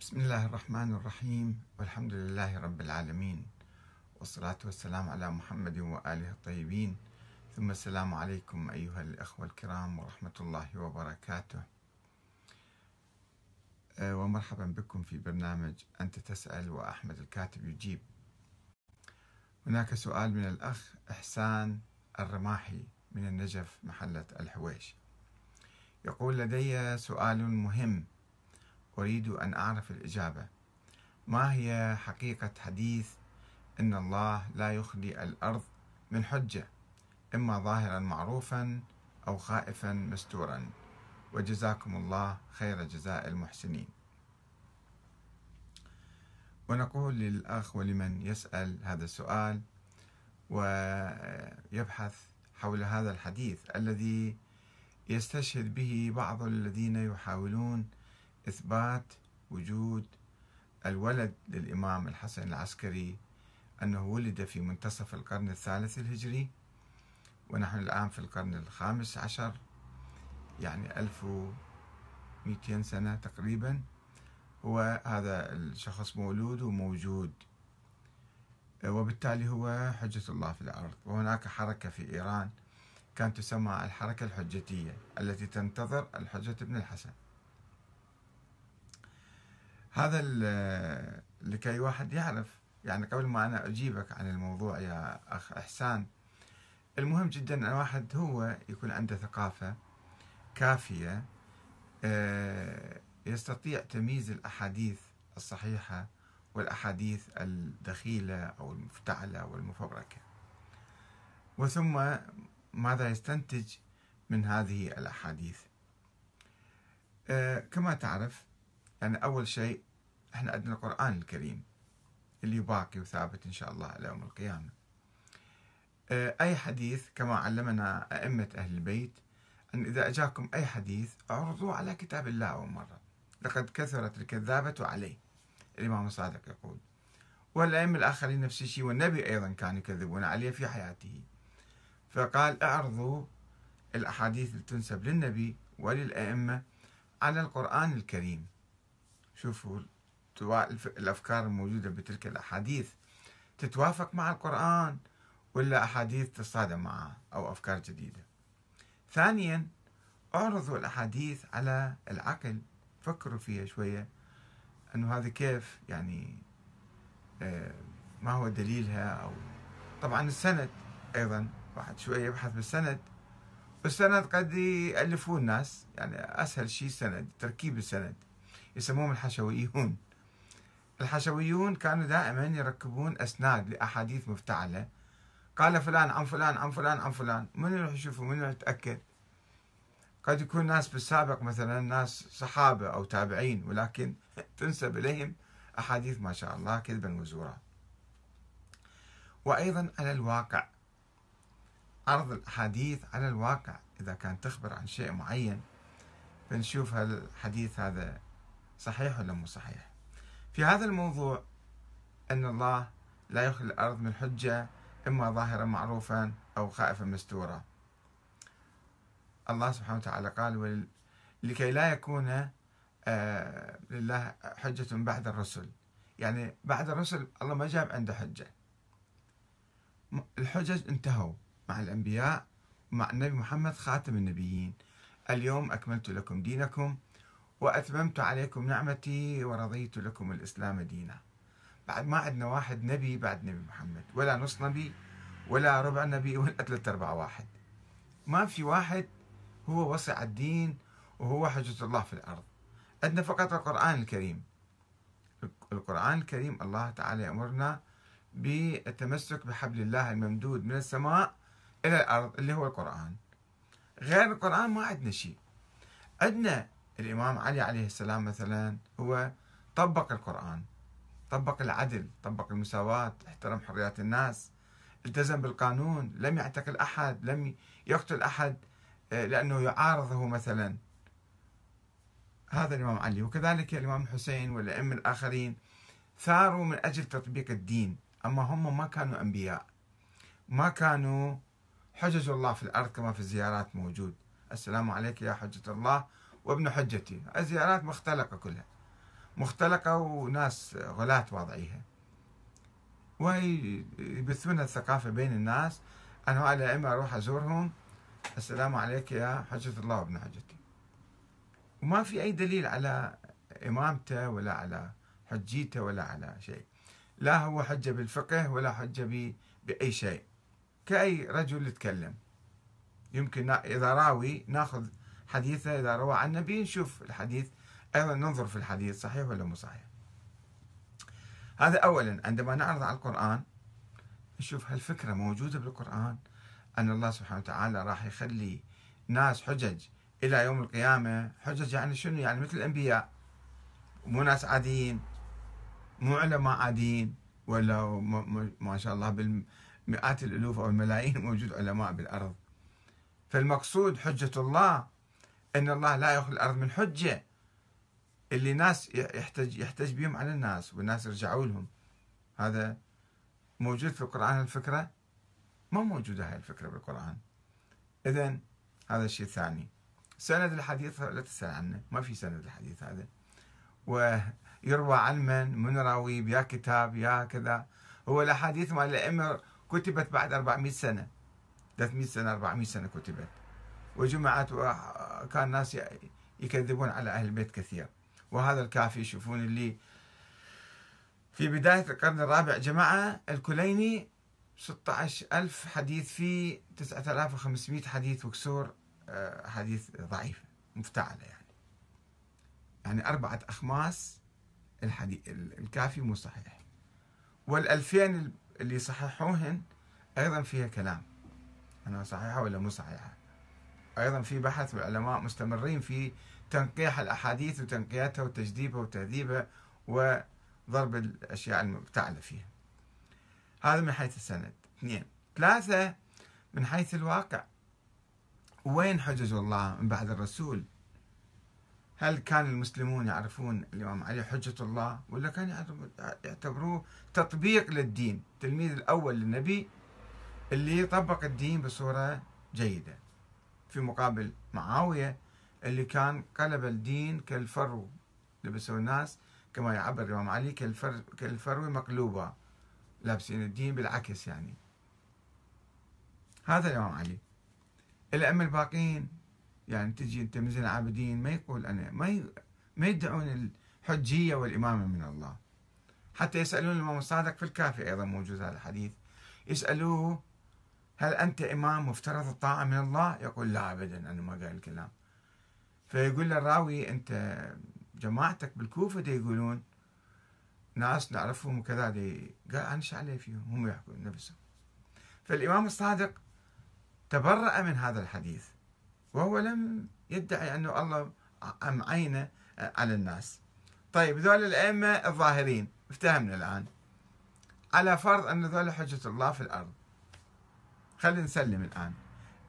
بسم الله الرحمن الرحيم. والحمد لله رب العالمين. والصلاة والسلام على محمد وآله الطيبين. ثم السلام عليكم أيها الأخوة الكرام ورحمة الله وبركاته. آه، ومرحبا بكم في برنامج أنت تسأل وأحمد الكاتب يجيب. هناك سؤال من الأخ إحسان الرماحي من النجف محلة الحويش. يقول لدي سؤال مهم. أريد أن أعرف الإجابة. ما هي حقيقة حديث إن الله لا يخلي الأرض من حجة إما ظاهرا معروفا أو خائفا مستورا؟ وجزاكم الله خير جزاء المحسنين. ونقول للأخ ولمن يسأل هذا السؤال ويبحث حول هذا الحديث الذي يستشهد به بعض الذين يحاولون إثبات وجود الولد للإمام الحسن العسكري أنه ولد في منتصف القرن الثالث الهجري ونحن الآن في القرن الخامس عشر يعني 1200 سنة تقريبا. هو هذا الشخص مولود وموجود وبالتالي هو حجة الله في الأرض. وهناك حركة في إيران كانت تسمى الحركة الحجتية التي تنتظر الحجة ابن الحسن. هذا لكي واحد يعرف. يعني قبل ما أنا أجيبك عن الموضوع يا أخ إحسان المهم جدا أن واحد هو يكون عنده ثقافة كافية آه، يستطيع تمييز الأحاديث الصحيحة والأحاديث الدخيلة أو المفتعلة والمفبركة. وثم ماذا يستنتج من هذه الأحاديث؟ آه، كما تعرف يعني أول شيء إحنا عندنا القرآن الكريم اللي باقي وثابت إن شاء الله على يوم القيامة. آه، أي حديث كما علمنا أئمة أهل البيت أن إذا أجاكم أي حديث اعرضوه على كتاب الله أول مرة. لقد كثرت الكذابة عليه الإمام الصادق يقول. والأئمة الآخرين نفس الشيء والنبي أيضا كانوا يكذبون عليه في حياته. فقال اعرضوا الأحاديث اللي تنسب للنبي وللأئمة على القرآن الكريم. شوفوا الأفكار الموجودة بتلك الأحاديث تتوافق مع القرآن ولا أحاديث تصادم معه أو أفكار جديدة؟ ثانيا أعرضوا الأحاديث على العقل فكروا فيها شوية. أنه هذا كيف؟ يعني آه، ما هو دليلها؟ أو طبعا السند أيضا واحد شوية يبحث بالسند. والسند قد يألفون الناس يعني أسهل شيء سند تركيب السند. يسموهم الحشويون. الحشويون كانوا دائما يركبون أسناد لأحاديث مفتعلة. قال فلان عن فلان عن فلان عن فلان. من يروح يشوفه؟ من يروح يتأكد؟ قد يكون ناس بالسابق مثلا ناس صحابة أو تابعين ولكن تنسب إليهم أحاديث ما شاء الله كذبا وزورا. وأيضا على الواقع. عرض الأحاديث على الواقع. إذا كانت تخبر عن شيء معين فنشوف هل الحديث هذا صحيح ولا مو صحيح. في هذا الموضوع أن الله لا يخلي الأرض من حجة إما ظاهرا معروفا أو خائفا مستورا الله سبحانه وتعالى قال لكي لا يكون آه لله حجة بعد الرسل. يعني بعد الرسل الله ما جاب عنده حجة. الحجج انتهوا مع الأنبياء مع النبي محمد خاتم النبيين. اليوم أكملت لكم دينكم وأتممت عليكم نعمتي ورضيت لكم الإسلام دينا. بعد ما عندنا واحد نبي بعد نبي محمد ولا نص نبي ولا ربع نبي ولا ثلاثة أرباع واحد. ما في واحد هو وسع الدين وهو حجة الله في الأرض. عندنا فقط القرآن الكريم. القرآن الكريم الله تعالى يأمرنا بالتمسك بحبل الله الممدود من السماء إلى الأرض اللي هو القرآن. غير القرآن ما عندنا شيء. عندنا الإمام علي عليه السلام مثلا هو طبق القرآن طبق العدل طبق المساواة احترم حريات الناس التزم بالقانون لم يعتقل أحد لم يقتل أحد آه، لأنه يعارضه مثلا. هذا الإمام علي. وكذلك الإمام الحسين والأئمة الآخرين ثاروا من أجل تطبيق الدين أما هم ما كانوا أنبياء. ما كانوا حجج الله في الأرض كما في الزيارات موجود. السلام عليك يا حجة الله. وابن حجتي. الزيارات مختلقة كلها. مختلقة وناس غلاة واضعيها ويبثون الثقافة بين الناس. أنا على الأئمة أروح أزورهم. السلام عليك يا حجة الله وابن حجتي. وما في أي دليل على إمامته ولا على حجيته ولا على شيء. لا هو حجة بالفقه ولا حجة بأي شيء. كأي رجل يتكلم. يمكن إذا راوي نأخذ حديثه إذا روى عن النبي نشوف الحديث. أيضا ننظر في الحديث صحيح ولا مو صحيح. هذا أولا عندما نعرض على القرآن نشوف هالفكرة موجودة بالقرآن أن الله سبحانه وتعالى راح يخلي ناس حجج إلى يوم القيامة. حجج يعني شنو؟ يعني مثل الأنبياء. مو ناس عاديين مو علماء عاديين ولا ما شاء الله بالمئات الألوف أو الملايين موجود علماء بالأرض. فالمقصود حجة الله أن الله لا يأخذ الأرض من حجة. اللي ناس يحتج يحتج بهم على الناس والناس يرجعوا لهم. هذا موجود في القرآن الفكرة؟ ما موجودة هاي الفكرة بالقرآن. إذا هذا الشيء الثاني. سند الحديث لا تسأل عنه. ما في سند الحديث هذا. ويروى عن من؟ من راوي؟ يا كتاب؟ يا كذا. هو الأحاديث مال الأئمة كتبت بعد 400 سنة. 300 سنة 400 سنة كتبت. وجمعت وكان الناس يكذبون على أهل البيت كثير. وهذا الكافي يشوفون اللي في بداية القرن الرابع جمع الكليني 16 ألف حديث فيه 9500 حديث وكسور آه، حديث ضعيفة مفتعلة يعني. يعني أربعة أخماس الحديث الكافي مو صحيح. والألفين اللي صححوهن أيضا فيها كلام. أنا صحيحة ولا مو صحيحة؟ أيضا في بحث والعلماء مستمرين في تنقيح الأحاديث وتنقيتها وتجديبها وتهذيبها وضرب الأشياء المفتعلة فيها. هذا من حيث السند. اثنين. ثلاثة من حيث الواقع. وين حجج الله من بعد الرسول؟ هل كان المسلمون يعرفون الإمام علي حجة الله ولا كان يعتبروه تطبيق للدين التلميذ الأول للنبي اللي طبق الدين بصورة جيدة؟ في مقابل معاوية اللي كان قلب الدين كالفرو، لبسوا الناس كما يعبر الإمام علي كالفر كالفرو مقلوبة لابسين الدين بالعكس يعني. هذا الإمام علي. الأئمة الباقين يعني تجي أنت من العابدين ما يقول أنا ما ما يدعون الحجية والإمامة من الله. حتى يسألون الإمام الصادق في الكافي أيضا موجود هذا الحديث. يسألوه هل أنت إمام مفترض الطاعة من الله؟ يقول لا أبدا أنا ما قال الكلام. فيقول للراوي أنت جماعتك بالكوفة دي يقولون ناس نعرفهم وكذا دي قال أنا إيش علي فيهم؟ هم يحكون نفسهم. فالإمام الصادق تبرأ من هذا الحديث وهو لم يدعي أنه الله معينه على الناس. طيب ذول الأئمة الظاهرين افتهمنا الآن. على فرض أن ذول حجة الله في الأرض. خلينا نسلم الآن.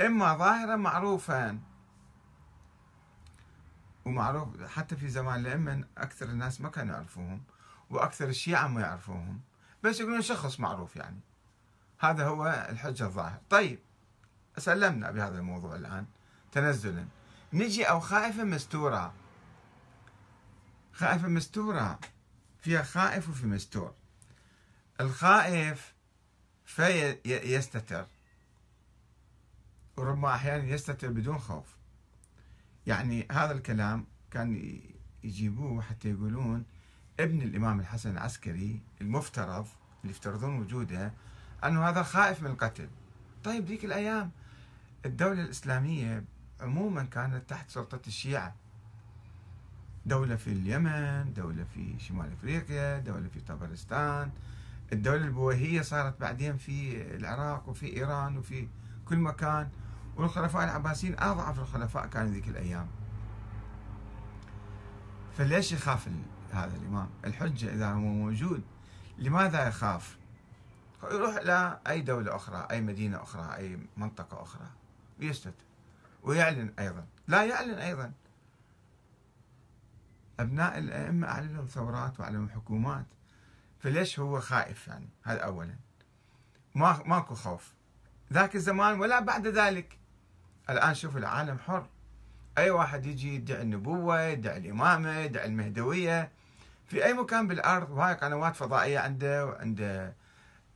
إما ظاهرا معروفا ومعروف حتى في زمان الأئمة أكثر الناس ما كانوا يعرفوهم وأكثر الشيعة ما يعرفوهم. بس يقولون شخص معروف يعني. هذا هو الحجة الظاهر طيب سلمنا بهذا الموضوع الآن. تنزلا. نجي أو خائفة مستورة. خائفة مستورة. فيها خائف وفي مستور. الخائف فيستتر. وربما أحيانا يستتر بدون خوف. يعني هذا الكلام كان يجيبوه حتى يقولون ابن الإمام الحسن العسكري المفترض اللي يفترضون وجوده أنه هذا خائف من القتل. طيب ذيك الأيام الدولة الإسلامية عموما كانت تحت سلطة الشيعة. دولة في اليمن دولة في شمال أفريقيا دولة في طبرستان. الدولة البويهية صارت بعدين في العراق وفي إيران وفي كل مكان. والخلفاء العباسيين أضعف الخلفاء كانوا ذيك الأيام. فليش يخاف هذا الإمام؟ الحجة إذا هو موجود لماذا يخاف؟ يروح إلى أي دولة أخرى أي مدينة أخرى أي منطقة أخرى. ويستتر ويعلن أيضا. لا يعلن أيضا. أبناء الأئمة أعلنوا ثورات وأعلنوا حكومات. فليش هو خائف يعني؟ هذا أولا. ما ماكو خوف. ذاك الزمان ولا بعد ذلك. الآن شوف العالم حر. أي واحد يجي يدعي النبوة يدعي الإمامة يدعي المهدوية. في أي مكان بالأرض وهاي قنوات فضائية عنده وعنده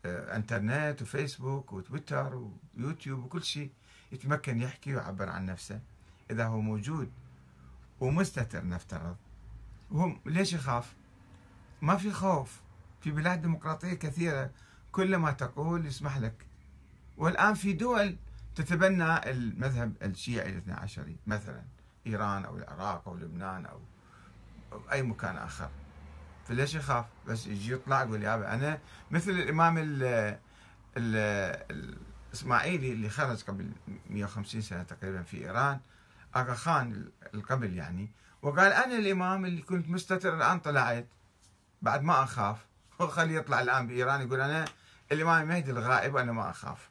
آه، إنترنت وفيسبوك وتويتر ويوتيوب وكل شيء يتمكن يحكي ويعبر عن نفسه. إذا هو موجود ومستتر نفترض. هو ليش يخاف؟ ما في خوف. في بلاد ديمقراطية كثيرة كل ما تقول يسمح لك. والآن في دول تتبنى المذهب الشيعي الاثنى عشري مثلا إيران أو العراق أو لبنان أو, أي مكان آخر. فليش يخاف؟ بس يجي يطلع يقول يابا أنا مثل الإمام ال ال الإسماعيلي اللي خرج قبل 150 سنة تقريبا في إيران أغا خان القبل يعني وقال أنا الإمام اللي كنت مستتر الآن طلعت بعد ما أخاف خليه يطلع الآن بإيران يقول أنا الإمام المهدي الغائب وأنا ما أخاف.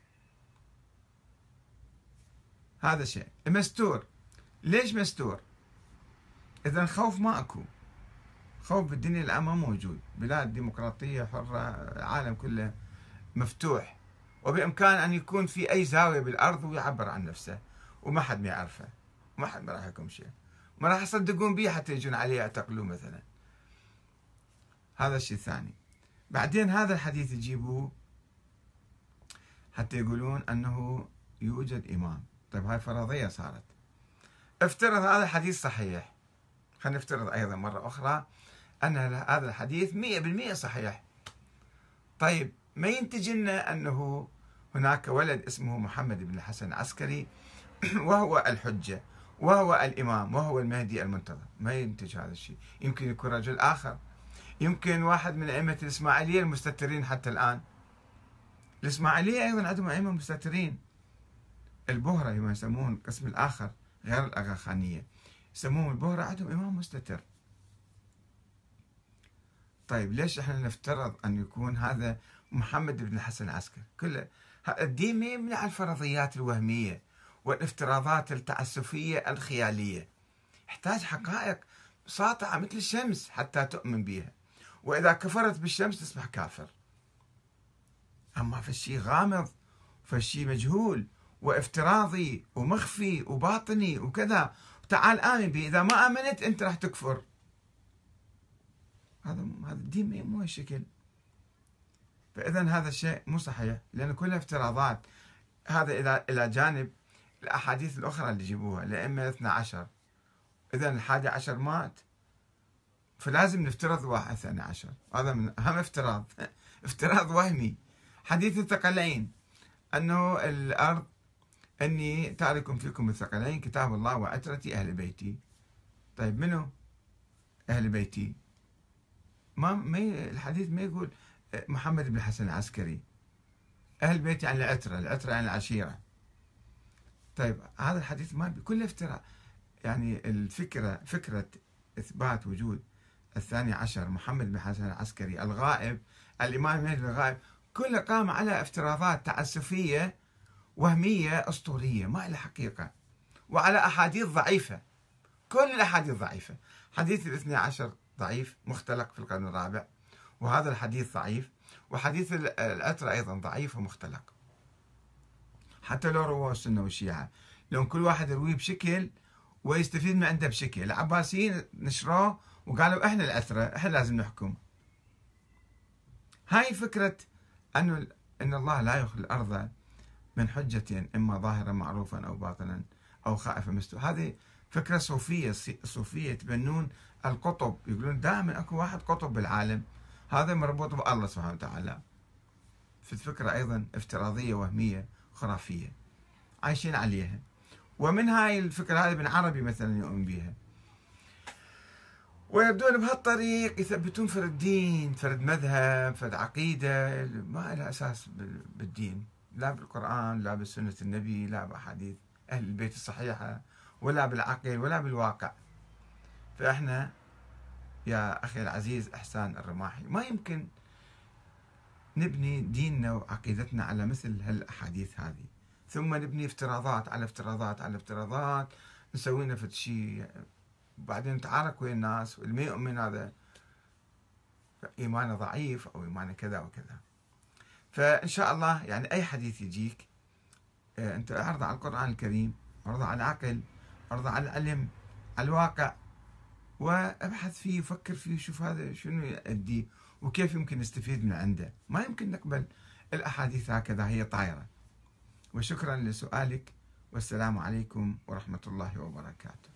هذا شيء. مستور ليش مستور؟ إذا خوف ما أكو خوف بالدنيا الآن ما موجود. بلاد ديمقراطية حرة العالم كله مفتوح. وبإمكان أن يكون في أي زاوية بالأرض ويعبر عن نفسه. وما حد ما يعرفه. ما حد ما راح يكون شيء ما راح يصدقون به حتى يجون عليه يعتقلوه مثلا. هذا الشيء الثاني. بعدين هذا الحديث يجيبوه حتى يقولون أنه يوجد إمام. طيب هاي فرضية صارت. افترض هذا الحديث صحيح. خلينا نفترض أيضا مرة أخرى أن هذا الحديث مية بالمية صحيح. طيب ما ينتج لنا أنه هناك ولد اسمه محمد بن الحسن العسكري وهو الحجة وهو الإمام وهو المهدي المنتظر. ما ينتج هذا الشيء. يمكن يكون رجل آخر. يمكن واحد من أئمة الإسماعيلية المستترين حتى الآن. الإسماعيلية أيضا عندهم أئمة مستترين. البهرة يسمون يسمون القسم الآخر غير الأغاخانية. يسموهم البهرة عندهم إمام مستتر. طيب ليش إحنا نفترض أن يكون هذا محمد بن الحسن العسكري؟ كله الدين ما يمنع الفرضيات الوهمية والافتراضات التعسفية الخيالية. يحتاج حقائق ساطعة مثل الشمس حتى تؤمن بها. وإذا كفرت بالشمس تصبح كافر. أما فالشيء غامض فالشيء مجهول وافتراضي ومخفي وباطني وكذا. تعال آمن به إذا ما آمنت أنت راح تكفر. هذا هذا الدين مو هالشكل. فإذا هذا الشيء مو صحيح لأن كلها افتراضات هذا إلى إلى جانب الأحاديث الأخرى اللي يجيبوها الأئمة الاثنى عشر. إذا الحادي عشر مات فلازم نفترض واحد ثاني عشر. هذا من أهم افتراض. افتراض وهمي. حديث الثقلين أنه الأرض أني تارك فيكم الثقلين كتاب الله وعترتي أهل بيتي. طيب منو أهل بيتي؟ ما, ما الحديث ما يقول محمد بن الحسن العسكري. أهل بيتي يعني العترة العترة يعني العشيرة. طيب هذا الحديث ما كله افتراء. يعني الفكرة فكرة إثبات وجود الثاني عشر محمد بن حسن العسكري الغائب الإمام المهدي الغائب كله قام على افتراضات تعسفية وهمية أسطورية ما لها حقيقة. وعلى أحاديث ضعيفة. كل الأحاديث ضعيفة. حديث الاثني عشر ضعيف مختلق في القرن الرابع. وهذا الحديث ضعيف. وحديث العترة أيضا ضعيف ومختلق. حتى لو رواه السنة والشيعة. لأن كل واحد يرويه بشكل ويستفيد من عنده بشكل. العباسيين نشروه وقالوا إحنا الأثرة إحنا لازم نحكم. هاي فكرة أنه أن الله لا يخلي الأرض من حجة إما ظاهرا معروفا أو باطنا أو خائفا مستوى. هذه فكرة صوفية صوفية يتبنون القطب. يقولون دائما أكو واحد قطب بالعالم. هذا مربوط بالله سبحانه وتعالى. في الفكرة أيضا افتراضية وهمية خرافية. عايشين عليها. ومن هاي الفكرة هذه ابن عربي مثلا يؤمن بها ويبدون بهالطريق يثبتون فرد دين فرد مذهب فرد عقيدة ما لها أساس بالدين. لا بالقرآن لا بسنة النبي لا بأحاديث أهل البيت الصحيحة ولا بالعقل ولا بالواقع. فإحنا يا أخي العزيز إحسان الرماحي ما يمكن نبني ديننا وعقيدتنا على مثل هالأحاديث هذه. ثم نبني افتراضات على افتراضات على افتراضات نسوي لنا شيء وبعدين نتعارك ويا الناس واللي ما يؤمن هذا إيمانه ضعيف أو إيمانه كذا وكذا. فإن شاء الله يعني أي حديث يجيك آه، أنت أعرض على القرآن الكريم أعرض على العقل أعرض على العلم على الواقع وأبحث فيه وفكر فيه وشوف هذا شنو يؤدي وكيف يمكن نستفيد من عنده. ما يمكن نقبل الأحاديث هكذا هي طايرة. وشكرا لسؤالك والسلام عليكم ورحمة الله وبركاته.